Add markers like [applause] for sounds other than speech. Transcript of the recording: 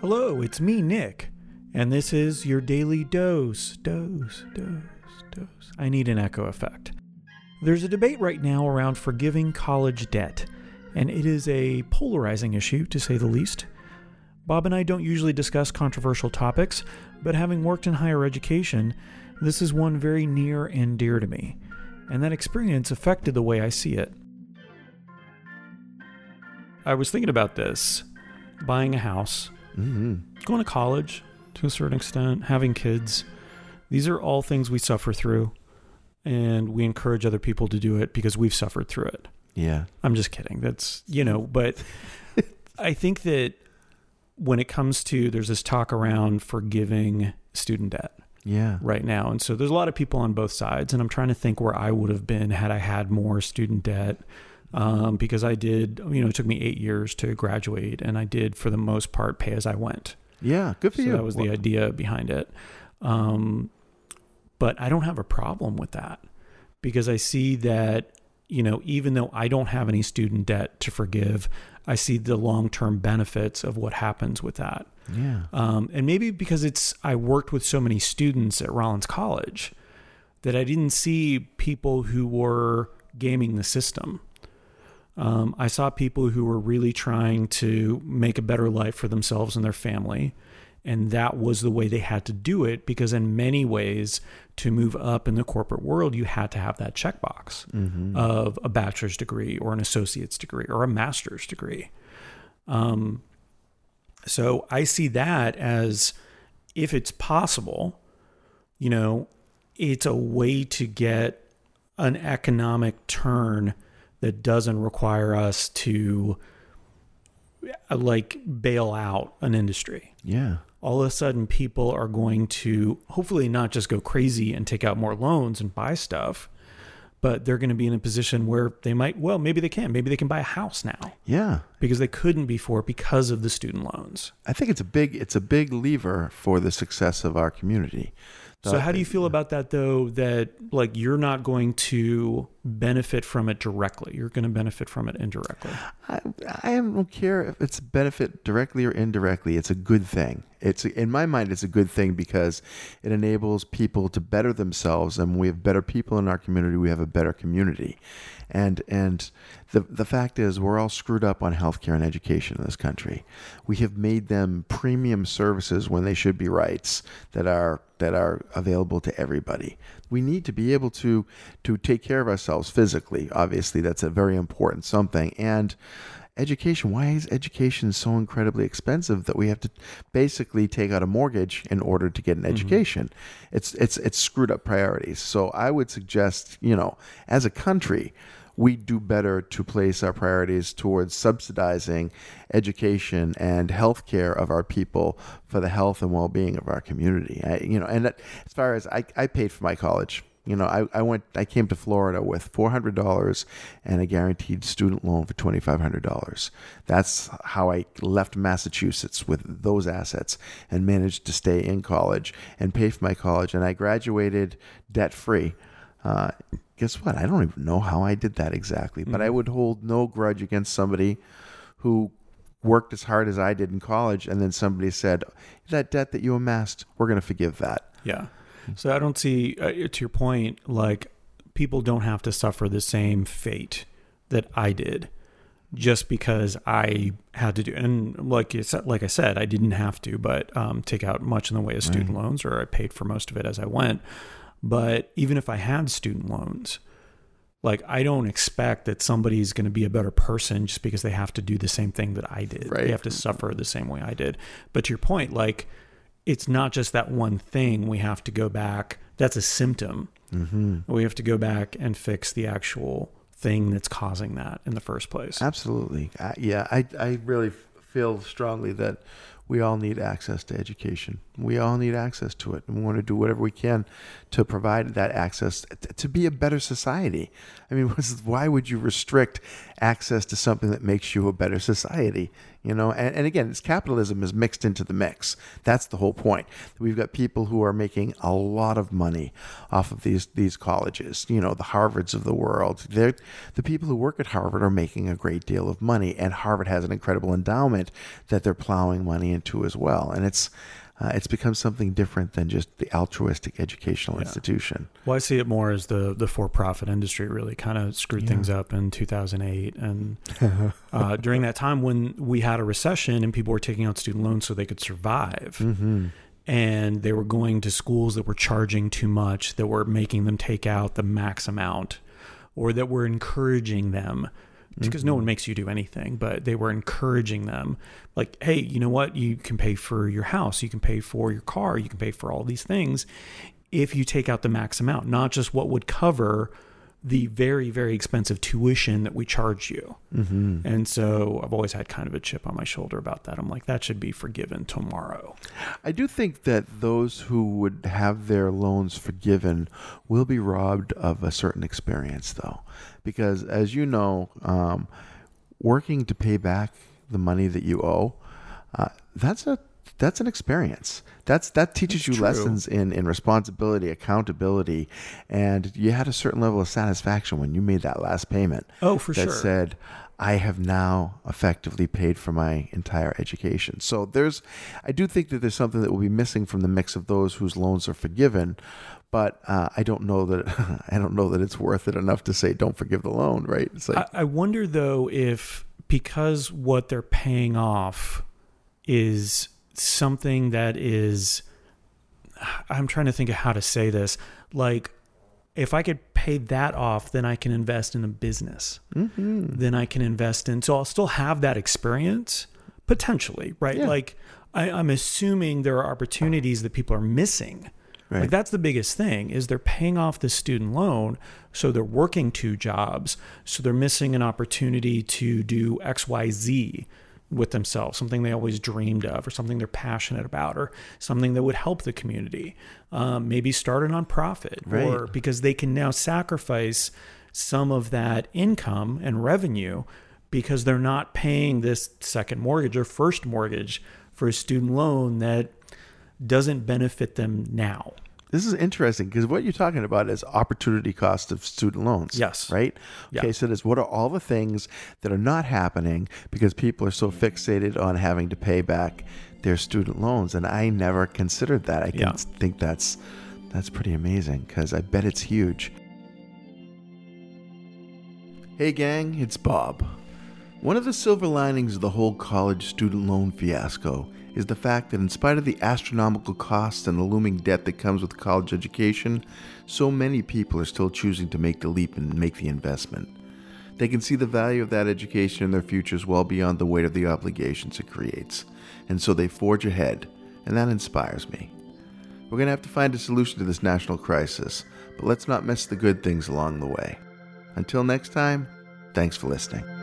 Hello, it's me, Nick, and this is your daily dose. Dose, dose, dose. I need an echo effect. There's a debate right now around forgiving college debt, and it is a polarizing issue, to say the least. Bob and I don't usually discuss controversial topics, but having worked in higher education, this is one very near and dear to me, and that experience affected the way I see it. I was thinking about this buying a house, Mm-hmm. going to college to a certain extent, having kids. These are all things we suffer through, and we encourage other people to do it because we've suffered through it. Yeah. I'm just kidding. That's, you know, but [laughs] I think that when it comes to, there's this talk around forgiving student debt Yeah. right now. And so there's a lot of people on both sides. And I'm trying to think where I would have been had I had more student debt. Um, because I did, you know, it took me eight years to graduate, and I did, for the most part, pay as I went. Yeah. Good for So you. that was the idea behind it. Um, but I don't have a problem with that because I see that, you know, even though I don't have any student debt to forgive, I see the long term benefits of what happens with that. Yeah. Um, and maybe because it's, I worked with so many students at Rollins College that I didn't see people who were gaming the system. Um, I saw people who were really trying to make a better life for themselves and their family. And that was the way they had to do it because, in many ways, to move up in the corporate world, you had to have that checkbox Mm-hmm. of a bachelor's degree or an associate's degree or a master's degree. Um, so I see that as if it's possible, you know, it's a way to get an economic turn that doesn't require us to uh, like bail out an industry yeah. all of a sudden people are going to hopefully not just go crazy and take out more loans and buy stuff but they're going to be in a position where they might well maybe they can maybe they can buy a house now Yeah. because they couldn't before because of the student loans I think it's a big it's a big lever for the success of our community. So how do you feel about that though that like you're not going to benefit from it directly you're going to benefit from it indirectly I, I don't care if it's a benefit directly or indirectly. It's a good thing. It's in my mind, it's a good thing because it enables people to better themselves, and when we have better people in our community. We have a better community, and and the the fact is, we're all screwed up on healthcare and education in this country. We have made them premium services when they should be rights that are that are available to everybody. We need to be able to to take care of ourselves physically. Obviously, that's a very important something. And education, why is education so incredibly expensive that we have to basically take out a mortgage in order to get an mm-hmm. education? It's it's it's screwed up priorities. So I would suggest, you know, as a country, we do better to place our priorities towards subsidizing education and health care of our people for the health and well-being of our community. I, you know, and that, as far as I, I paid for my college, you know, I, I went, I came to Florida with four hundred dollars and a guaranteed student loan for twenty five hundred dollars. That's how I left Massachusetts with those assets and managed to stay in college and pay for my college. And I graduated debt free. Uh, guess what? I don't even know how I did that exactly, but I would hold no grudge against somebody who worked as hard as I did in college, and then somebody said, "That debt that you amassed, we're going to forgive that." Yeah. So I don't see, uh, to your point, like people don't have to suffer the same fate that I did just because I had to do. And like you said, like I said, I didn't have to, but um, take out much in the way of student loans, or I paid for most of it as I went. But even if I had student loans, like I don't expect that somebody's going to be a better person just because they have to do the same thing that I did. Right. They have to suffer the same way I did. But to your point, like it's not just that one thing. We have to go back. That's a symptom. Mm-hmm. We have to go back and fix the actual thing that's causing that in the first place. Absolutely. I, yeah, I, I really feel strongly that we all need access to education. We all need access to it. And we want to do whatever we can to provide that access to be a better society. I mean, [laughs] why would you restrict access to something that makes you a better society? You know, and, and again, it's capitalism is mixed into the mix. That's the whole point. We've got people who are making a lot of money off of these these colleges. You know, the Harvards of the world. They're, the people who work at Harvard are making a great deal of money, and Harvard has an incredible endowment that they're plowing money into as well. And it's uh, it's become something different than just the altruistic educational yeah. institution. Well, I see it more as the the for profit industry really kind of screwed yeah. things up in 2008, and [laughs] uh, during that time when we had a recession and people were taking out student loans so they could survive. Mm-hmm. And they were going to schools that were charging too much, that were making them take out the max amount, or that were encouraging them because mm-hmm. no one mm-hmm. makes you do anything, but they were encouraging them like, hey, you know what? You can pay for your house, you can pay for your car, you can pay for all these things if you take out the max amount, not just what would cover the very, very expensive tuition that we charge you. Mm-hmm. And so I've always had kind of a chip on my shoulder about that. I'm like, that should be forgiven tomorrow. I do think that those who would have their loans forgiven will be robbed of a certain experience, though. Because as you know, um, working to pay back the money that you owe, uh, that's a that's an experience. That's that teaches that's you true. lessons in in responsibility, accountability, and you had a certain level of satisfaction when you made that last payment. Oh, for that sure. That said, I have now effectively paid for my entire education. So there's, I do think that there's something that will be missing from the mix of those whose loans are forgiven, but uh, I don't know that [laughs] I don't know that it's worth it enough to say don't forgive the loan, right? Like, I, I wonder though if because what they're paying off is something that is I'm trying to think of how to say this. Like if I could pay that off, then I can invest in a business. Mm-hmm. Then I can invest in. So I'll still have that experience potentially, right? Yeah. Like I, I'm assuming there are opportunities that people are missing Right. Like that's the biggest thing is they're paying off the student loan, so they're working two jobs, so they're missing an opportunity to do X, Y, Z with themselves, something they always dreamed of, or something they're passionate about, or something that would help the community. Um, maybe start a nonprofit, right. or because they can now sacrifice some of that income and revenue because they're not paying this second mortgage or first mortgage for a student loan that doesn't benefit them now. This is interesting because what you're talking about is opportunity cost of student loans. Yes. Right? Yeah. Okay, so it is what are all the things that are not happening because people are so fixated on having to pay back their student loans. And I never considered that. I yeah. think that's that's pretty amazing because I bet it's huge. Hey gang, it's Bob. One of the silver linings of the whole college student loan fiasco is the fact that, in spite of the astronomical costs and the looming debt that comes with college education, so many people are still choosing to make the leap and make the investment. They can see the value of that education in their futures well beyond the weight of the obligations it creates, and so they forge ahead, and that inspires me. We're going to have to find a solution to this national crisis, but let's not miss the good things along the way. Until next time, thanks for listening.